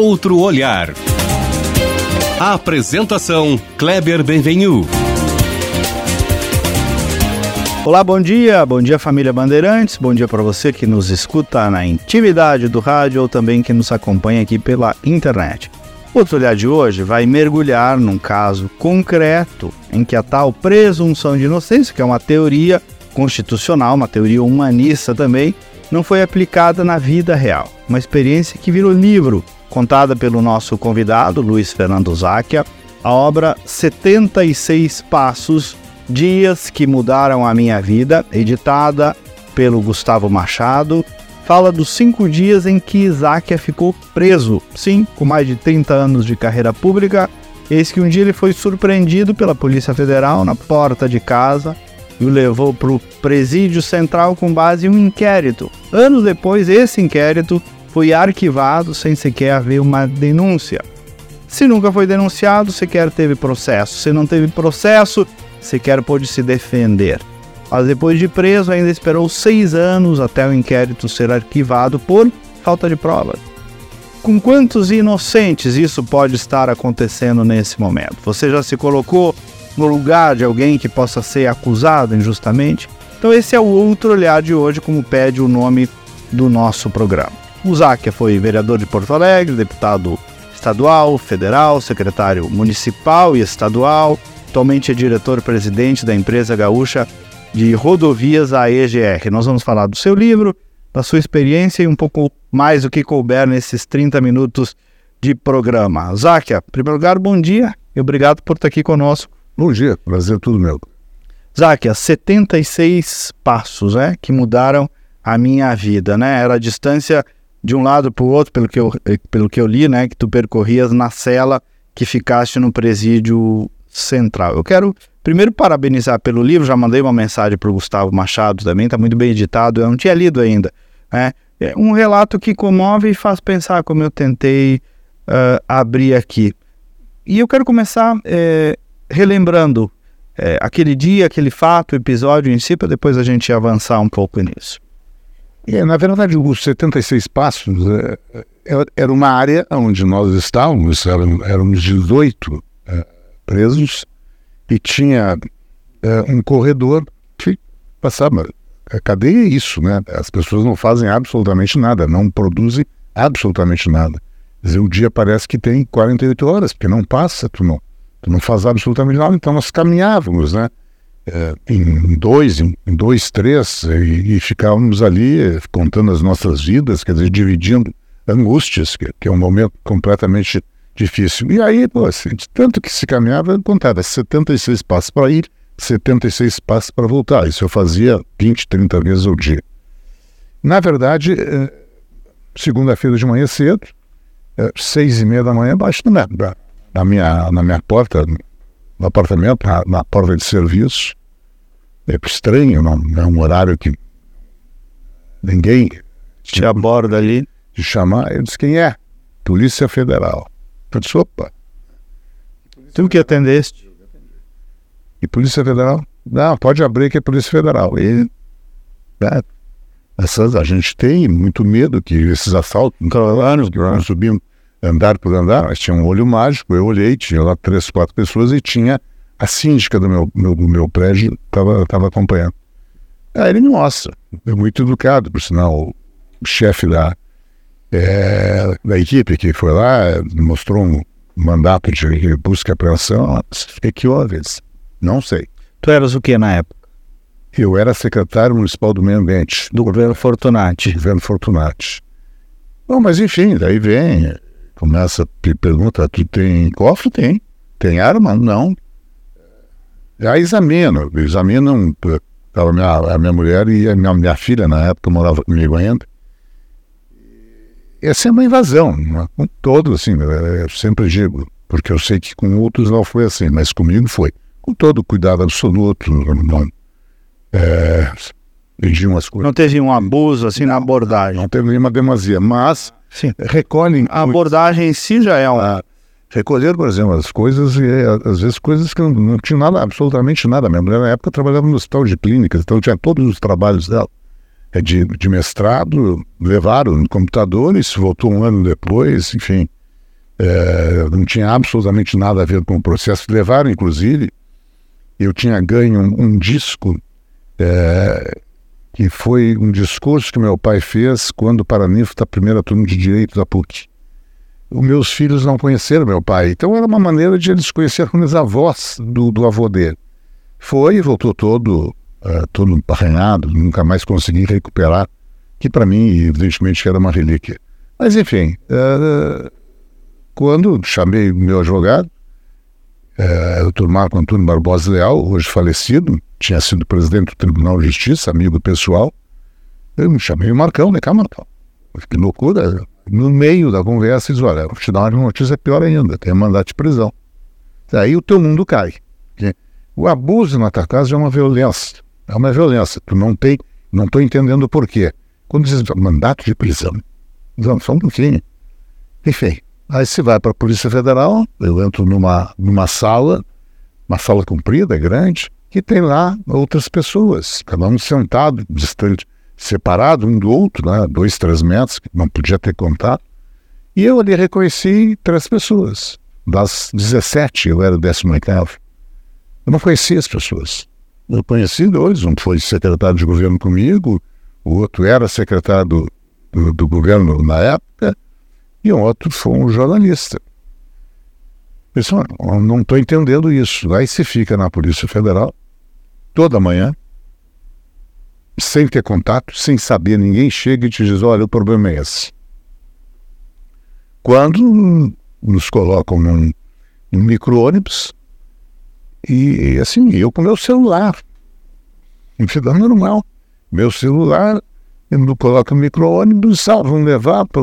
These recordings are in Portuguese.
outro olhar. A apresentação Kleber Benvenu. Olá, bom dia, bom dia família Bandeirantes, bom dia para você que nos escuta na intimidade do rádio ou também que nos acompanha aqui pela internet. O outro olhar de hoje vai mergulhar num caso concreto em que a tal presunção de inocência, que é uma teoria constitucional, uma teoria humanista também, não foi aplicada na vida real. Uma experiência que virou livro, contada pelo nosso convidado, Luiz Fernando Záquia, a obra 76 Passos, Dias que Mudaram a Minha Vida, editada pelo Gustavo Machado, fala dos cinco dias em que Záquia ficou preso. Sim, com mais de 30 anos de carreira pública, eis que um dia ele foi surpreendido pela Polícia Federal na porta de casa e o levou para o presídio central com base em um inquérito. Anos depois, esse inquérito foi arquivado sem sequer haver uma denúncia. Se nunca foi denunciado, sequer teve processo. Se não teve processo, sequer pôde se defender. Mas depois de preso, ainda esperou seis anos até o inquérito ser arquivado por falta de provas. Com quantos inocentes isso pode estar acontecendo nesse momento? Você já se colocou no lugar de alguém que possa ser acusado injustamente? Então, esse é o outro olhar de hoje, como pede o nome do nosso programa. O Záquia foi vereador de Porto Alegre, deputado estadual, federal, secretário municipal e estadual. Atualmente é diretor-presidente da empresa gaúcha de rodovias, a EGR. Nós vamos falar do seu livro, da sua experiência e um pouco mais do que couber nesses 30 minutos de programa. Záquia, em primeiro lugar, bom dia e obrigado por estar aqui conosco. Bom dia, prazer tudo meu. Záquia, 76 passos né, que mudaram a minha vida, né? Era a distância de um lado para o outro, pelo que, eu, pelo que eu li, né? Que tu percorrias na cela que ficaste no presídio central. Eu quero primeiro parabenizar pelo livro, já mandei uma mensagem para o Gustavo Machado também, está muito bem editado, eu não tinha lido ainda. Né? É um relato que comove e faz pensar como eu tentei uh, abrir aqui. E eu quero começar é, relembrando é, aquele dia, aquele fato, episódio em si, para depois a gente avançar um pouco nisso. É, na verdade, os 76 Passos é, é, era uma área onde nós estávamos, éramos 18 é, presos, e tinha é, um corredor que passava. A cadeia é isso, né? As pessoas não fazem absolutamente nada, não produzem absolutamente nada. Quer dizer, o dia parece que tem 48 horas, porque não passa, tu não Tu não faz absolutamente nada, então nós caminhávamos, né? É, em dois, em, dois, três, e, e, ficávamos ali eh, contando as nossas vidas, quer dizer, dividindo angústias, que, que é um momento completamente difícil. E aí, pô, assim, tanto que se caminhava, contava 76 passos para ir, 76 passos para voltar. Isso eu fazia 20, 30 vezes ao dia. Na verdade, é, segunda-feira de manhã cedo, é, seis e meia da manhã, baixo minha, na minha, na minha porta, no apartamento, na, na porta de serviço. É estranho, não, é um horário que ninguém te aborda ali. De chamar, eu disse: quem é? Polícia Federal. Eu disse: opa. Tu que atendeste? E Polícia Federal? Não, pode abrir que é Polícia Federal. E, né, essas, a gente tem muito medo que esses assaltos, claro, que nós subimos andar por andar, mas tinha um olho mágico, eu olhei, tinha lá três, quatro pessoas e tinha a síndica do meu, meu, do meu prédio, estava tava acompanhando. Aí ele me mostra, é muito educado, por sinal, o chefe da, é, da equipe que foi lá, mostrou um mandato de busca e apreensão, o que houve? Não sei. Tu eras o que na época? Eu era secretário municipal do meio ambiente. Do governo Fortunati. Do governo Fortunati. Bom, mas enfim, daí vem começa a perguntar, tu tem cofre? Tem. Tem arma? Não. Aí examino, examinam, estava minha, a minha mulher e a minha, minha filha na época morava comigo ainda. Essa é uma invasão, né? com todos, assim, eu sempre digo, porque eu sei que com outros não foi assim, mas comigo foi. Com todo cuidado absoluto, não, é. Não teve um abuso assim na abordagem? Não teve nenhuma demasia, mas Sim. recolhem. A abordagem em si já é uma. Recolher, por exemplo, as coisas, e às vezes coisas que não, não nada, absolutamente nada. Minha mulher, na época, trabalhava no hospital de clínicas, então tinha todos os trabalhos dela. É de, de mestrado, levaram no computador, isso voltou um ano depois, enfim. é, não tinha absolutamente nada a ver com o processo. Levaram, inclusive, eu tinha ganho um, um disco é, que foi um discurso que meu pai fez quando para da primeira turma de Direito da PUC. Os meus filhos não conheceram meu pai, então era uma maneira de eles conhecerem os avós do, do avô dele. Foi e voltou todo, uh, todo arranhado, nunca mais consegui recuperar, que para mim, evidentemente, era uma relíquia. Mas, enfim, uh, quando chamei meu advogado, uh, o Dr. Marco Antônio Barbosa Leal, hoje falecido, tinha sido presidente do Tribunal de Justiça, amigo pessoal, eu me chamei o Marcão, né, cá, Marcão? Que loucura. No meio da conversa, diz: Olha, vou te dar uma notícia pior ainda, tem mandato de prisão. Aí o teu mundo cai. O abuso na tua casa é uma violência. É uma violência. Tu não tem, não estou entendendo por quê. Quando diz mandato de prisão, não, só um pouquinho. Enfim, aí se vai para a Polícia Federal, eu entro numa, numa sala, uma sala comprida, grande, que tem lá outras pessoas, cada um sentado, distante, separado um do outro, né, dois, três metros, não podia ter contato. E eu ali reconheci três pessoas. Das 17, eu era o 18. Eu não conhecia as pessoas. Eu conheci dois, um foi secretário de governo comigo, o outro era secretário do, do, do governo na época, e um outro foi um jornalista. Pessoal, não estou entendendo isso. Aí se fica na Polícia Federal, toda manhã, sem ter contato, sem saber, ninguém chega e te diz: olha, o problema é esse. Quando nos colocam num, num micro-ônibus, e assim, eu com meu celular, vida normal, meu celular, eu coloco no micro-ônibus, vão levar para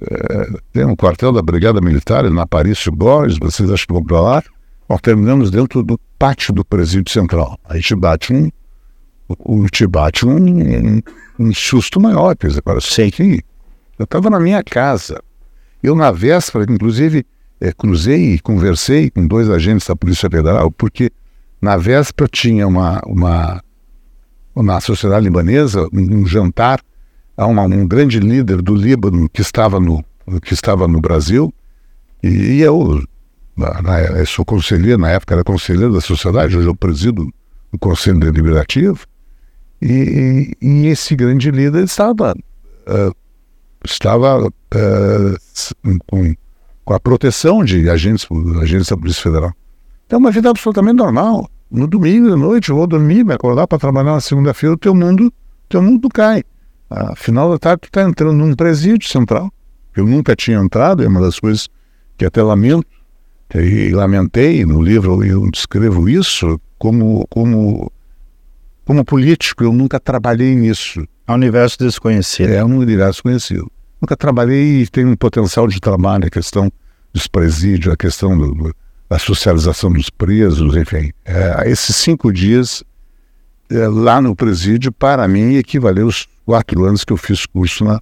é, tem um quartel da Brigada Militar na Paris Borges, vocês acham que vão para lá? Nós terminamos dentro do pátio do presídio central. Aí te bate um, te bate um, um, um, susto maior, quer dizer, sei que eu estava na minha casa. Eu, na véspera, inclusive, é, cruzei e conversei com dois agentes da Polícia Federal, porque na véspera tinha uma, uma na sociedade libanesa um, um jantar a uma, um grande líder do Líbano que estava no, que estava no Brasil, e, e eu, na, na, sou conselheiro, na época era conselheiro da sociedade, hoje eu presido o Conselho Deliberativo, e, e, esse grande líder estava, uh, estava uh, com, com a proteção de agentes, agentes da Polícia Federal. Então, uma vida absolutamente normal. No domingo à noite, eu vou dormir, me acordar para trabalhar na segunda-feira, o teu mundo, teu mundo cai. A final da tarde, tu está entrando num presídio central. Eu nunca tinha entrado, é uma das coisas que até lamento, e lamentei no livro, eu descrevo isso como, como como político, eu nunca trabalhei nisso. É um universo desconhecido. É um universo conhecido. Nunca trabalhei e tenho um potencial de trabalho, a questão dos presídios, a questão do, da socialização dos presos, enfim. É, esses cinco dias é, lá no presídio, para mim, equivaleu aos quatro anos que eu fiz curso na,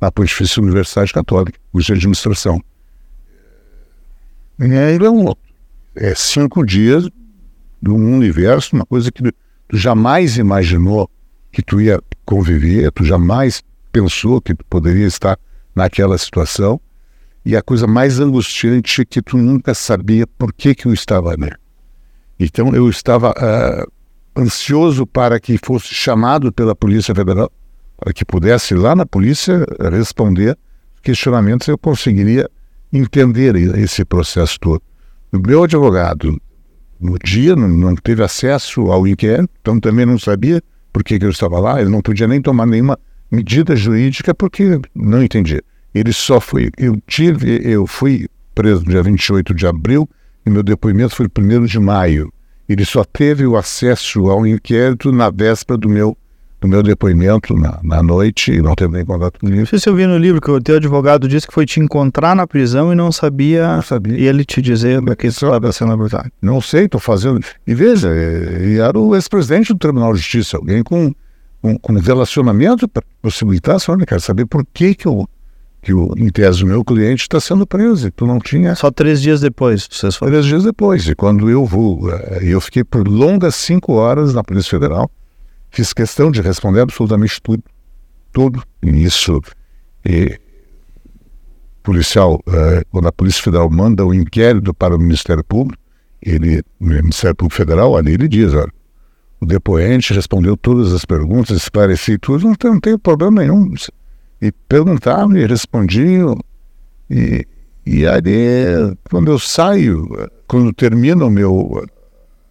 na Pontifícia Universidade Católica, curso de administração. E aí é, é cinco dias de um universo, uma coisa que tu jamais imaginou que tu ia conviver, tu jamais pensou que tu poderia estar naquela situação. E a coisa mais angustiante é que tu nunca sabia por que, que eu estava ali. Então eu estava uh, ansioso para que fosse chamado pela Polícia Federal, para que pudesse lá na polícia responder questionamentos, eu conseguiria entender esse processo todo. O meu advogado no dia, não, não teve acesso ao inquérito, então também não sabia por que, que eu estava lá, ele não podia nem tomar nenhuma medida jurídica porque não entendia. Ele só foi, eu tive, eu fui preso no dia 28 de abril e meu depoimento foi no 1 de maio. Ele só teve o acesso ao inquérito na véspera do meu no meu depoimento na, na noite não teve nem contato comigo. Não sei se eu vi no livro que o teu advogado disse que foi te encontrar na prisão e não sabia, não sabia. e ele te dizer que estava sendo abordado. Não sei, estou fazendo. E veja, e era o ex-presidente do Tribunal de Justiça, alguém com, com, com relacionamento para possibilitar, só, quero saber por que que eu que o, em tese o meu cliente está sendo preso. Tu não tinha. Só três dias depois, vocês foram. Três dias depois. E quando eu vou, eh, eu fiquei por longas cinco horas na Polícia Federal Fiz questão de responder absolutamente tudo, tudo. E isso, e, policial, uh, quando a Polícia Federal manda o um inquérito para o Ministério Público, ele, o Ministério Público Federal, ali ele diz, olha, o depoente respondeu todas as perguntas, esclareci tudo, não tem, não tem problema nenhum. E perguntaram e respondiam. E, e aí, quando eu saio, quando termina o meu,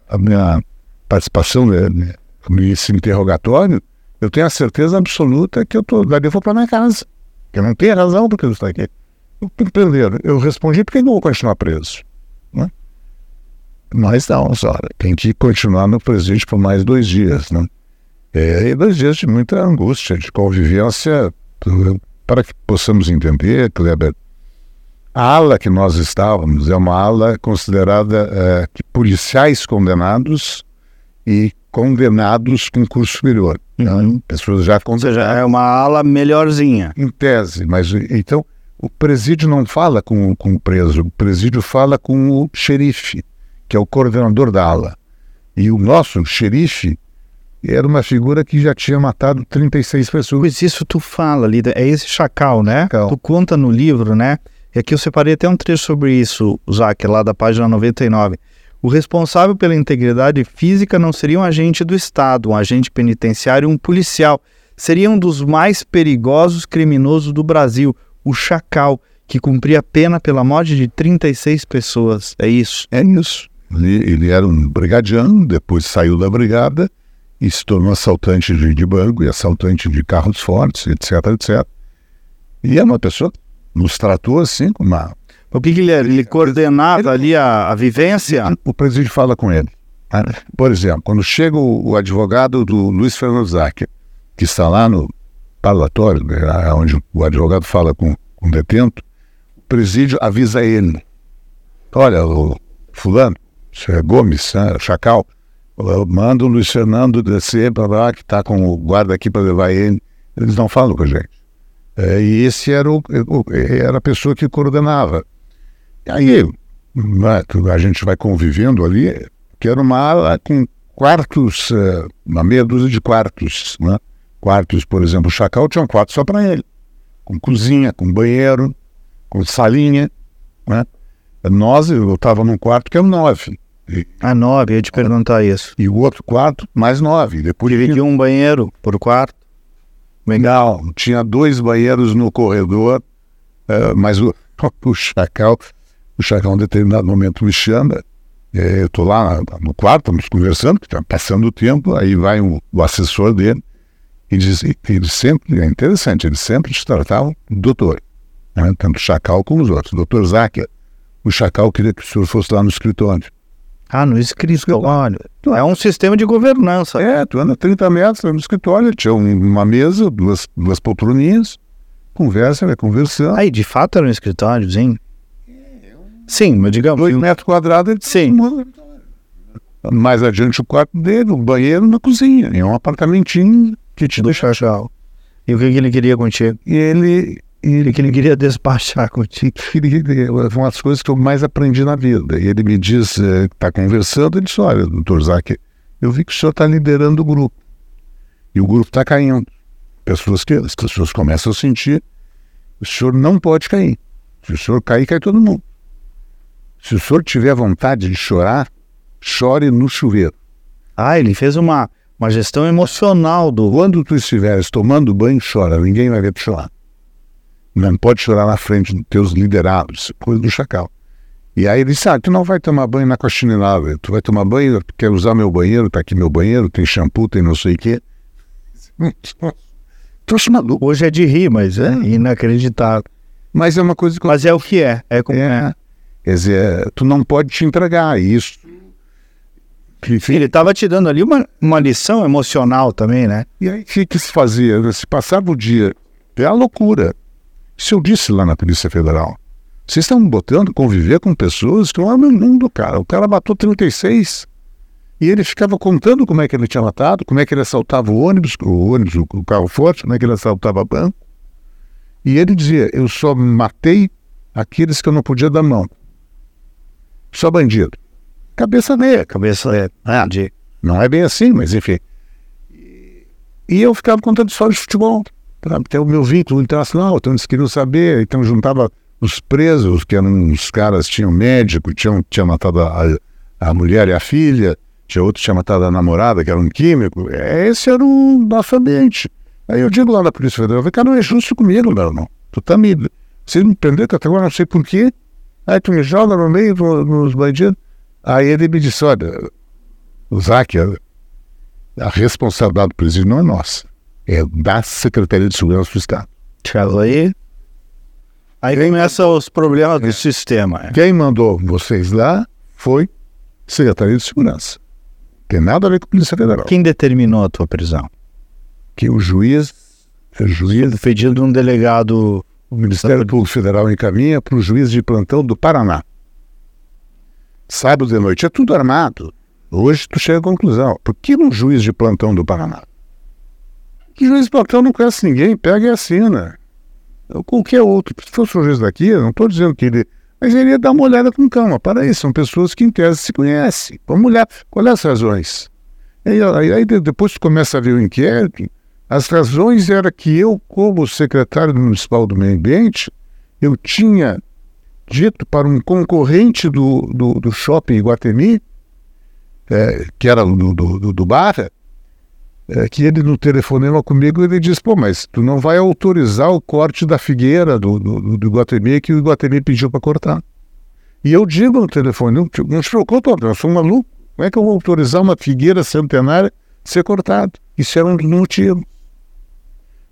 a minha participação né, nesse interrogatório, eu tenho a certeza absoluta que eu tô, dali vou para minha casa. Que eu não tenho razão porque eu estou aqui. Entenderam? Eu respondi porque não vou continuar preso. Né? Mas não, só tem que continuar no presídio por mais dois dias. Né? É, e dois dias de muita angústia, de convivência, para que possamos entender, Kleber, a ala que nós estávamos é uma ala considerada é, que policiais condenados e condenados com curso superior. Uhum. Pessoas já condenadas. Ou seja, é uma ala melhorzinha. Em tese, mas então o presídio não fala com, com o preso, o presídio fala com o xerife, que é o coordenador da ala. E o nosso xerife era uma figura que já tinha matado 36 pessoas. Pois isso tu fala ali, é esse chacal, né? Chacal. Tu conta no livro, né? E aqui eu separei até um trecho sobre isso, Zac, lá da página 99. O responsável pela integridade física não seria um agente do Estado, um agente penitenciário, um policial. Seria um dos mais perigosos criminosos do Brasil, o Chacal, que cumpria pena pela morte de 36 pessoas. É isso? É isso. Ele, ele era um brigadiano, depois saiu da brigada e se tornou assaltante de, de banco e assaltante de carros fortes, etc, etc. E é uma pessoa que nos tratou assim com uma o que, que ele, ele coordenava ali a, a, vivência? O presidente fala com ele. Né? Por exemplo, quando chega o, o advogado do Luiz Fernando Zac, que está lá no parlatório, né, onde o advogado fala com, com o detento, o presídio avisa ele. Olha, o fulano, é Gomes, né, Chacal, manda o Luiz Fernando descer para lá, que está com o guarda aqui para levar ele. Eles não falam com a gente. É, e esse era, o, era a pessoa que coordenava. Aí né, a gente vai convivendo ali, que era uma ala com quartos, uh, uma meia dúzia de quartos. Né? Quartos, por exemplo, o Chacal tinha um quarto só para ele, com cozinha, com banheiro, com salinha. Né? Nós, eu estava num quarto que era nove. E, ah, nove, eu ia te perguntar isso. E o outro quarto, mais nove. Depois Dividia um banheiro por quarto? Não, tinha dois banheiros no corredor, uh, mas o, o Chacal o Chacal, em um determinado momento, me chama. É, eu estou lá no quarto, estamos conversando, tá passando o tempo, aí vai o, o assessor dele e diz: ele sempre, é interessante, ele sempre te tratava doutor, né, tanto o Chacal como os outros. Doutor Záquia, o Chacal queria que o senhor fosse lá no escritório. Ah, no escritório. É um sistema de governança. É, tu anda 30 metros no escritório, tinha uma mesa, duas, duas poltroninhas, conversa, vai conversando. Aí, de fato era um escritóriozinho? Sim, mas digamos. Dois metros quadrados ele Sim. Mais adiante o quarto dele, o banheiro na cozinha. É um apartamentinho que te deixa chau. E o que, que ele queria contigo? E ele. Ele que ele queria despachar contigo. Foi uma das coisas que eu mais aprendi na vida. E ele me diz, está conversando, ele disse, olha, doutor Zac, eu vi que o senhor está liderando o grupo. E o grupo está caindo. Pessoas que, as pessoas começam a sentir, o senhor não pode cair. Se o senhor cair, cai todo mundo. Se o senhor tiver vontade de chorar, chore no chuveiro. Ah, ele fez uma, uma gestão emocional do. Quando tu estiveres tomando banho, chora, ninguém vai ver tu chorar. Não pode chorar na frente dos teus liderados, coisa do chacal. E aí ele disse: Ah, tu não vai tomar banho na cochinelável, tu vai tomar banho, quer usar meu banheiro, tá aqui meu banheiro, tem shampoo, tem não sei o quê. Trouxe maluco. Hoje é de rir, mas é inacreditável. Mas é uma coisa que. Mas é o que é. É como é. é. Quer dizer, tu não pode te entregar isso. Ele estava te dando ali uma, uma lição emocional também, né? E aí o que, que se fazia? Se passava o dia, é a loucura. Isso eu disse lá na Polícia Federal. Vocês estão botando conviver com pessoas que não é o meu mundo, cara. O cara matou 36 e ele ficava contando como é que ele tinha matado, como é que ele assaltava o ônibus, o ônibus, o carro forte, como é que ele assaltava banco. E ele dizia: Eu só matei aqueles que eu não podia dar mão só bandido. Cabeça negra. Cabeça é, de... Não é bem assim, mas enfim. E eu ficava contando histórias de futebol. Ter o meu vínculo internacional. Então eles queriam saber. Então juntava os presos, que eram os caras, tinham médico, tinham, tinha matado a, a mulher e a filha, tinha outro que tinha matado a namorada, que era um químico. Esse era o nosso ambiente. Aí eu digo lá na Polícia Federal, cara, não é justo comigo, meu irmão. Tu tá me. Você me prendeu até agora, não sei porquê. Aí tu me joga no meio nos bandidos. Aí ele me disse: olha, Zac, a, responsabilidade do presídio não é nossa, é da Secretaria de Segurança do Estado. Tiago, aí. Aí Quem começam os problemas do sistema. É. Quem mandou vocês lá foi Secretaria de Segurança. Tem nada a ver com a Polícia Federal. Quem determinou a tua prisão? Que o juiz. O juiz. Pedido de um delegado. O Ministério Público Federal encaminha para o juiz de plantão do Paraná. Sábado de noite. É tudo armado. Hoje tu chega à conclusão. Por que um juiz de plantão do Paraná? O juiz de plantão não conhece ninguém, pega e assina. Qualquer outro. Se fosse um juiz daqui, eu não estou dizendo que ele mas ele ia dar uma olhada com calma. Para isso, são pessoas que em tese se conhecem. Vamos olhar quais é as razões. E aí, aí depois tu começa a ver o inquérito. As razões era que eu, como secretário municipal do meio ambiente, eu tinha dito para um concorrente do, do, do shopping Iguatemi, é, que era do, do, do Barra, é, que ele no telefonema comigo, ele disse, pô, mas tu não vai autorizar o corte da figueira do, do, do Guatemi que o Guatemi pediu para cortar. E eu digo no telefone, não, te preocupa, eu sou maluco, como é que eu vou autorizar uma figueira centenária ser cortada? Isso era um dos motivos.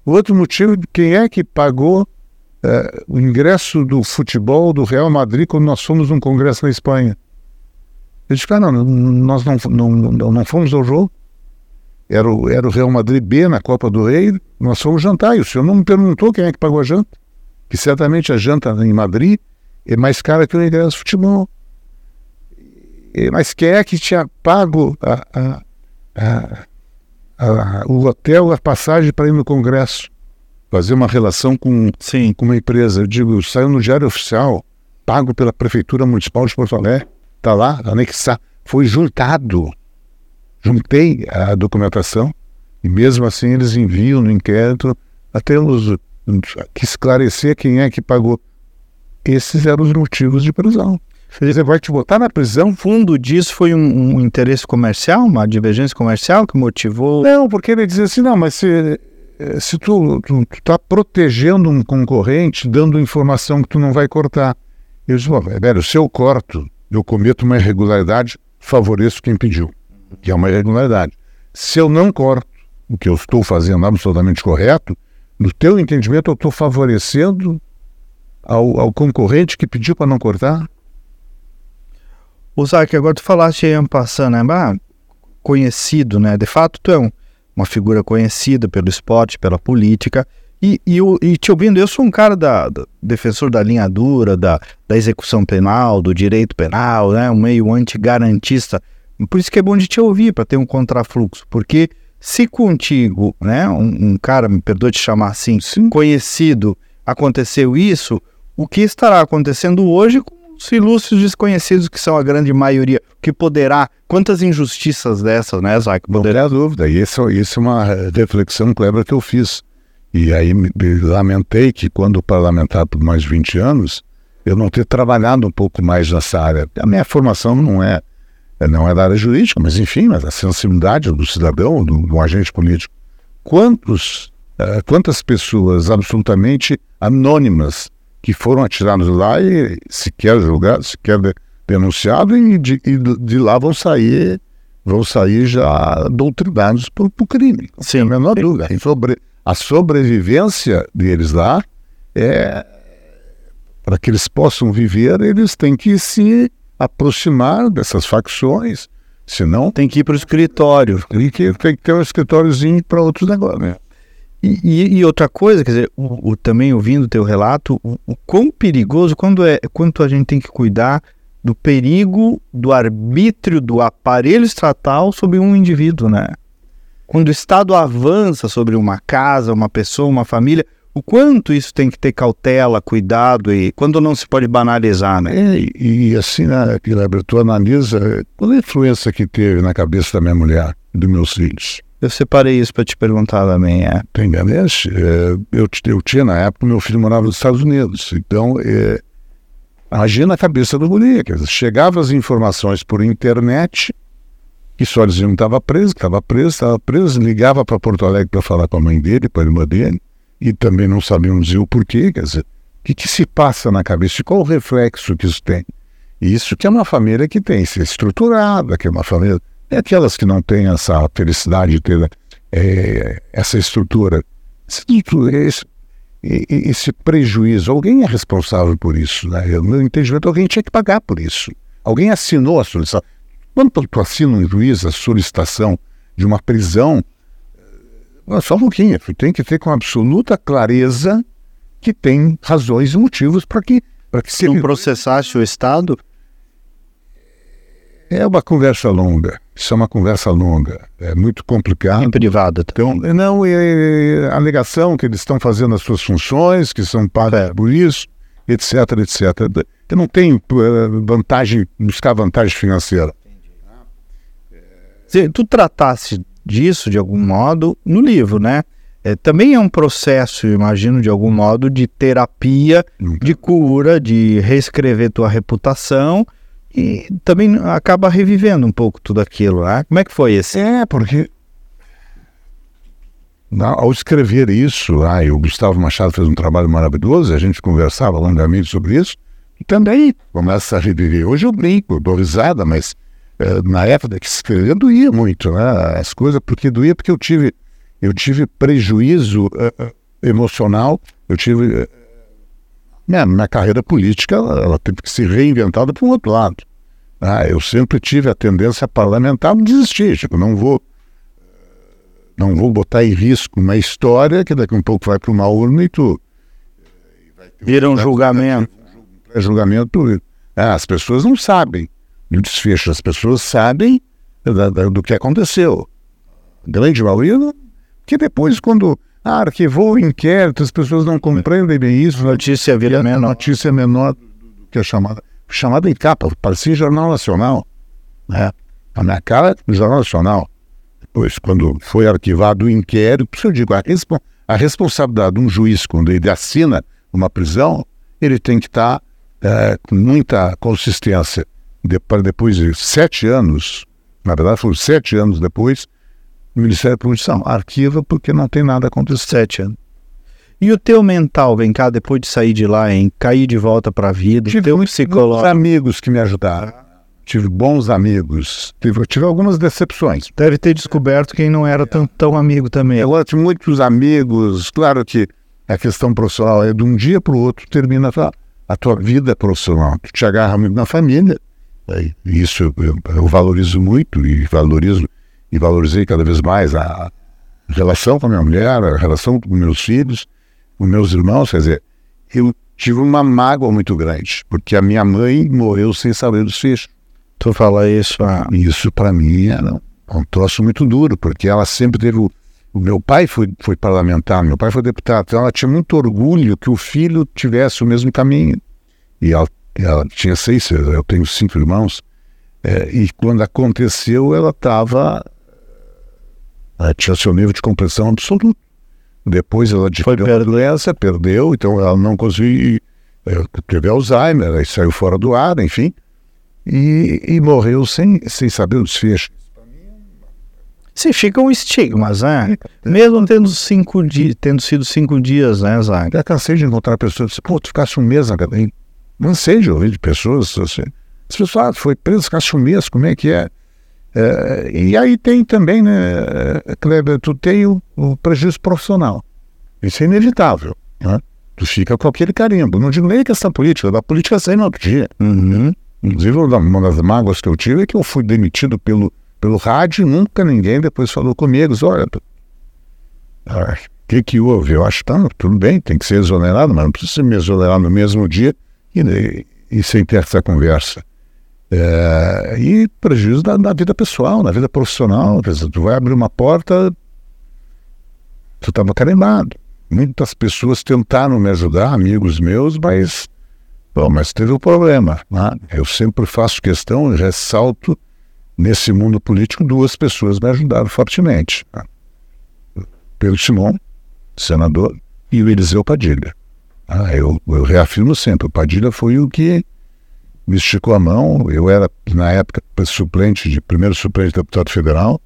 O outro motivo, quem é que pagou é, o ingresso do futebol do Real Madrid quando nós fomos num congresso na Espanha? Eu disse, cara, não, nós não, não, não, não fomos ao jogo era o, era o Real Madrid B na Copa do Rei, nós fomos jantar e o senhor não me perguntou quem é que pagou a janta. Que certamente a janta em Madrid é mais cara que o ingresso de futebol. E, mas quem é que tinha pago a, a, a, o hotel, a passagem para ir no Congresso? Fazer uma relação com, Sim. com uma empresa. Eu digo, saiu no Diário Oficial, pago pela Prefeitura Municipal de Porto Alegre. Está lá, anexar. Foi juntado juntei a documentação e mesmo assim eles enviam no inquérito até os, que esclarecer quem é que pagou. Esses eram os motivos de prisão. Você vai te botar na prisão. Fundo disso foi um, um interesse comercial, uma divergência comercial que motivou. Não, porque ele dizia assim: não, mas se, eh, se tu está protegendo um concorrente, dando informação que tu não vai cortar. Eu disse: velho, se eu corto, eu cometo uma irregularidade, favoreço quem pediu que é uma irregularidade. Se eu não corto o que eu estou fazendo absolutamente correto, no teu entendimento eu estou favorecendo ao, ao, concorrente que pediu para não cortar? O Zac, agora tu falaste aí passando, né? Ah, conhecido, né? De fato, tu é um, uma figura conhecida pelo esporte, pela política. E, e, e, te ouvindo, eu sou um cara da, da, defensor da linha dura, da, da execução penal, do direito penal, né? Um meio antigarantista. Por isso que é bom de te ouvir, para ter um contrafluxo. Porque se contigo, né, um, um cara, me perdoe te chamar assim, Sim. conhecido, aconteceu isso, o que estará acontecendo hoje com os ilustres desconhecidos, que são a grande maioria, que poderá, quantas injustiças dessas, né, Zac? Poderá... Não tem dúvida, isso, isso é uma reflexão clara que eu fiz. E aí me, me lamentei que quando parlamentar por mais de 20 anos, eu não ter trabalhado um pouco mais nessa área. A minha formação não é é, não é da área jurídica, mas enfim, mas a sensibilidade do cidadão, do, do agente político. Quantos, uh, quantas pessoas absolutamente anônimas que foram atiradas lá e sequer julgadas, sequer de, denunciado e de, e de lá vão sair vão sair já doutrinados por, por crime. Não a menor dúvida. Sobre, a sobrevivência deles lá é para que eles possam viver, eles têm que se aproximar dessas facções, senão... Tem que ir para o escritório. Tem que, tem que ter um escritóriozinho para outros negócios, né? E, e, outra coisa, quer dizer, o, o também ouvindo o teu relato, o, o, quão perigoso, quando é, quanto a gente tem que cuidar do perigo do arbítrio do aparelho estatal sobre um indivíduo, né? Quando o Estado avança sobre uma casa, uma pessoa, uma família, o quanto isso tem que ter cautela, cuidado e quando não se pode banalizar, né? É, e, assim, né, tu analisa qual a influência que teve na cabeça da minha mulher e dos meus filhos. Eu separei isso para te perguntar também. É. Tem Ganesh? É, eu, eu tinha na época, meu filho morava nos Estados Unidos. Então, é, imagina a cabeça do guri. Chegava as informações por internet, que só diziam que estava preso, que estava preso, estava preso, ligava para Porto Alegre para falar com a mãe dele, com a irmã dele, e também não sabiam dizer o porquê. Quer dizer, o que, que se passa na cabeça? Qual o reflexo que isso tem? Isso que é uma família que tem se estruturada, que é uma família. É aquelas que não têm essa felicidade de ter é, essa estrutura. Esse, esse prejuízo, alguém é responsável por isso. Né? No meu entendimento, alguém tinha que pagar por isso. Alguém assinou a solicitação. Quando tu assina um juiz a solicitação de uma prisão, só um pouquinho, tu tem que ter com absoluta clareza que tem razões e motivos para que para que se não processasse o Estado? É uma conversa longa. Isso é uma conversa longa. É muito complicado. Em privado. Tá? Então, não, é a alegação que eles estão fazendo as suas funções, que são pagos é. por isso, etc, etc. Eu não tenho eh, vantagem, buscar vantagem financeira. Se tu tratasse disso de algum modo no livro, né? É, também é um processo, imagino, de algum modo, de terapia, de cura, de reescrever tua reputação e também acaba revivendo um pouco tudo aquilo, né? Como é que foi esse? É, porque ao escrever isso, ah, o Gustavo Machado fez um trabalho maravilhoso, a gente conversava longamente sobre isso, e também começa a reviver. Hoje eu brinco, dou risada, mas é, na época que escrevia doía muito, né? As coisas, porque doía porque eu tive eu tive prejuízo uh, emocional, eu tive. Minha, minha carreira política ela, ela teve que ser reinventada para um outro lado. Ah, eu sempre tive a tendência parlamentar a desistir, tipo, não vou não vou botar em risco uma história que daqui a um pouco vai para uma urna e tu vira um julgamento. Um julgamento. Ah, as pessoas não sabem o desfecho, as pessoas sabem do que aconteceu. A grande maioria que depois, quando ah, arquivou o inquérito, as pessoas não compreendem bem isso. Notícia vira menor. Notícia menor do que a chamada. Chamada em capa, parecia Jornal Nacional. Né? A minha cara, Jornal Nacional. Depois, quando foi arquivado o inquérito, por isso eu digo, a, respo a responsabilidade de um juiz, quando ele assina uma prisão, ele tem que estar é, com muita consistência. De, para depois de sete anos, na verdade foram sete anos depois, o Ministério da Produção arquiva porque não tem nada contra os sete anos. E o teu mental, vem cá, depois de sair de lá, em cair de volta para a vida, tive teu psicológico... amigos que me ajudaram. Tive bons amigos. Tive, tive algumas decepções. Deve ter descoberto quem não era tão, tão amigo também. Eu tive muitos amigos. Claro que a questão profissional é de um dia para o outro termina a tua, a tua vida profissional. Tu te agarra muito na família. Isso eu, eu, eu valorizo muito e valorizo e valorizei cada vez mais a relação com a minha mulher, a relação com meus filhos, com meus irmãos. Quer dizer, eu tive uma mágoa muito grande, porque a minha mãe morreu sem saber dos filhos. Tu fala isso? Ah. Isso para mim era um troço muito duro, porque ela sempre teve. O, o meu pai foi, foi parlamentar, meu pai foi deputado, então ela tinha muito orgulho que o filho tivesse o mesmo caminho. E ela, ela tinha seis, eu tenho cinco irmãos, é, e quando aconteceu, ela estava ela tinha seu nível de compreensão absoluto. Depois ela adquiriu a doença, perdeu, então ela não conseguiu. Eh, teve Alzheimer, aí saiu fora do ar, enfim, e, e morreu sem, sem saber o desfecho. Sim, ficam estigmas, né? Mesmo tendo, cinco di tendo sido cinco dias, né, Zag? Já cansei de encontrar pessoas que pô, tu ficasse um mês na cadeia. Cansei de ouvir de pessoas assim. As pessoas, ah, foi preso, ficasse um mês, como é que é? Uh, e aí tem também, né, Kleber, tu tem o, o prejuízo profissional. Isso é inevitável. Né? Tu fica com aquele carimbo. Não digo nem questão política, da política sai no outro dia. Uhum. Inclusive, uma das mágoas que eu tive é que eu fui demitido pelo, pelo rádio e nunca ninguém depois falou comigo. Olha, o ah, que, que houve? Eu acho que tá, tudo bem, tem que ser exonerado, mas não precisa me exonerar no mesmo dia e, e, e sem ter essa conversa. É, e prejuízo na, na, vida pessoal, na vida profissional. tu vai abrir uma porta, tu estava carimbado. Muitas pessoas tentaram me ajudar, amigos meus, mas, bom, mas teve um problema. Né? Eu sempre faço questão, ressalto nesse mundo político, duas pessoas me ajudaram fortemente. Né? Pedro Simão, senador, e o Eliseu Padilha. Ah, eu, eu reafirmo sempre, o Padilha foi o que me esticou a mão. Eu era, na época, suplente de primeiro suplente de deputado federal,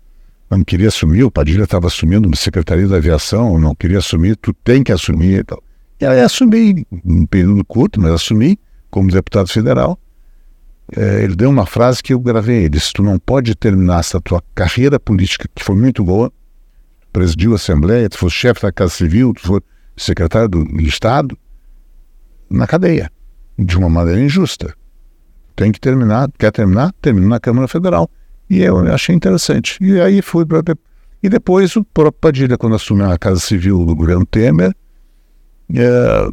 não queria assumir, o Padilha estava assumindo na Secretaria da Aviação, não queria assumir, tu tem que assumir e tal. E aí assumi, um período curto, mas assumi como deputado federal. É, ele deu uma frase que eu gravei. Ele disse: Tu não pode terminar essa tua carreira política, que foi muito boa, presidiu a Assembleia, tu foi chefe da Casa Civil, tu foi secretário do Estado, na cadeia, de uma maneira injusta. Tem que terminar, quer terminar? Termina na Câmara Federal. E eu achei interessante. E aí fui para. E depois o próprio Padilha, quando assumiu a Casa Civil do governo Temer, é,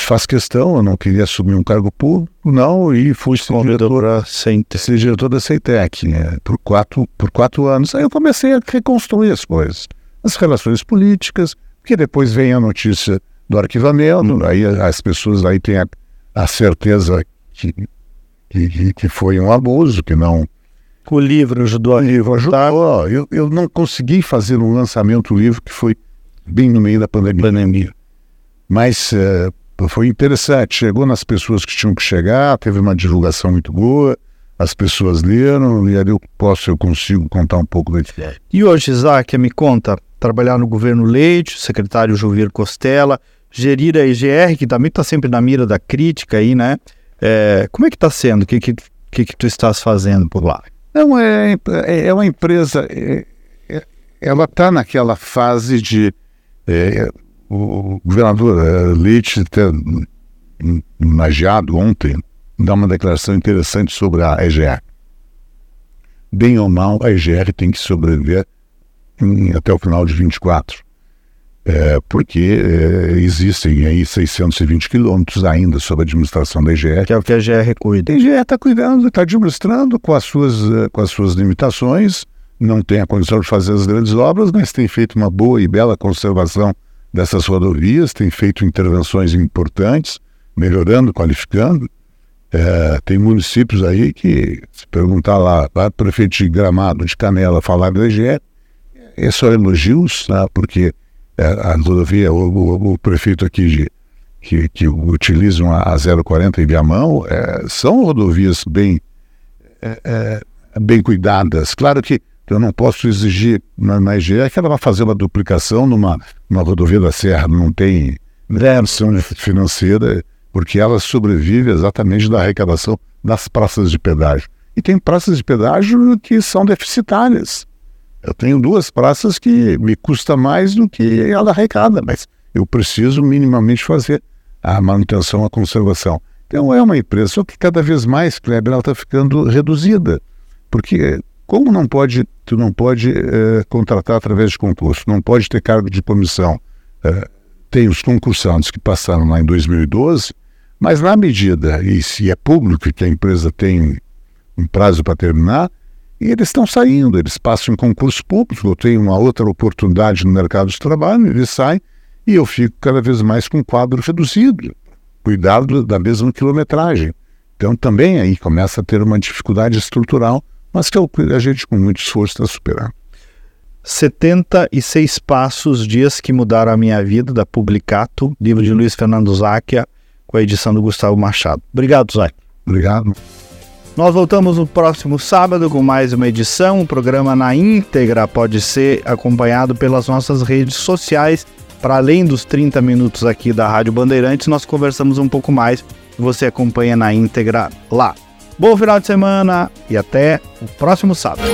faz questão, eu não queria assumir um cargo público, não, e fui ser diretor, ser diretor da CEITEC né, por, quatro, por quatro anos. Aí eu comecei a reconstruir as coisas, as relações políticas, porque depois vem a notícia do arquivamento, hum. aí as pessoas aí têm a, a certeza que, que, que foi um abuso, que não o livro ajudou a livro ajudou. Eu, eu não consegui fazer um lançamento do livro que foi bem no meio da pandemia. pandemia. Mas uh, foi interessante. Chegou nas pessoas que tinham que chegar, teve uma divulgação muito boa, as pessoas leram e ali eu posso, eu consigo contar um pouco da ideia. E hoje, Isaac, me conta, trabalhar no governo Leite, secretário Juvir Costela, gerir a IGR, que também está sempre na mira da crítica aí, né? É, como é que está sendo? O que, que, que, que tu estás fazendo por lá? Não, é, é, é uma empresa, é, é, ela está naquela fase de. É, o governador é, Leite ter magiado ontem, dá uma declaração interessante sobre a EGR. Bem ou mal, a EGR tem que sobreviver em, até o final de 24. É, porque é, existem aí 620 quilômetros ainda sob a administração da EGR. Que é o que a EGR cuida. A EGR está cuidando, está administrando com as, suas, é, com as suas limitações, não tem a condição de fazer as grandes obras, mas tem feito uma boa e bela conservação dessas rodovias, tem feito intervenções importantes, melhorando, qualificando. É, tem municípios aí que, se perguntar lá, para prefeito de Gramado, de Canela, falar da EGR, é só elogios, né, porque a rodovia, o, o, o, prefeito aqui de, que, que utilizam a, a 040 em Viamão, é, são rodovias bem, é, é, bem cuidadas. Claro que eu não posso exigir na, na IGE que ela vá fazer uma duplicação numa, numa rodovia da Serra, não tem versão financeira, porque ela sobrevive exatamente da arrecadação das praças de pedágio. E tem praças de pedágio que são deficitárias. Eu tenho duas praças que me custa mais do que ela arrecada, mas eu preciso minimamente fazer a manutenção, a conservação. Então é uma empresa, só que cada vez mais, Kleber, ela está ficando reduzida, porque como não pode, tu não pode é, contratar através de concurso, não pode ter cargo de comissão. É, tem os concursantes que passaram lá em 2012, mas na medida, e se é público que a empresa tem um prazo para terminar, e eles estão saindo, eles passam em concurso público, eu tenho uma outra oportunidade no mercado de trabalho, eles saem e eu fico cada vez mais com um quadro reduzido, cuidado da mesma quilometragem. Então também aí começa a ter uma dificuldade estrutural, mas que a gente com muito esforço está superando. 76 Passos, Dias que Mudaram a Minha Vida, da Publicato, livro de Luiz Fernando Záquia, com a edição do Gustavo Machado. Obrigado, Zé. Obrigado. Nós voltamos no próximo sábado com mais uma edição. O programa na íntegra pode ser acompanhado pelas nossas redes sociais. Para além dos 30 minutos aqui da Rádio Bandeirantes, nós conversamos um pouco mais. Você acompanha na íntegra lá. Bom final de semana e até o próximo sábado.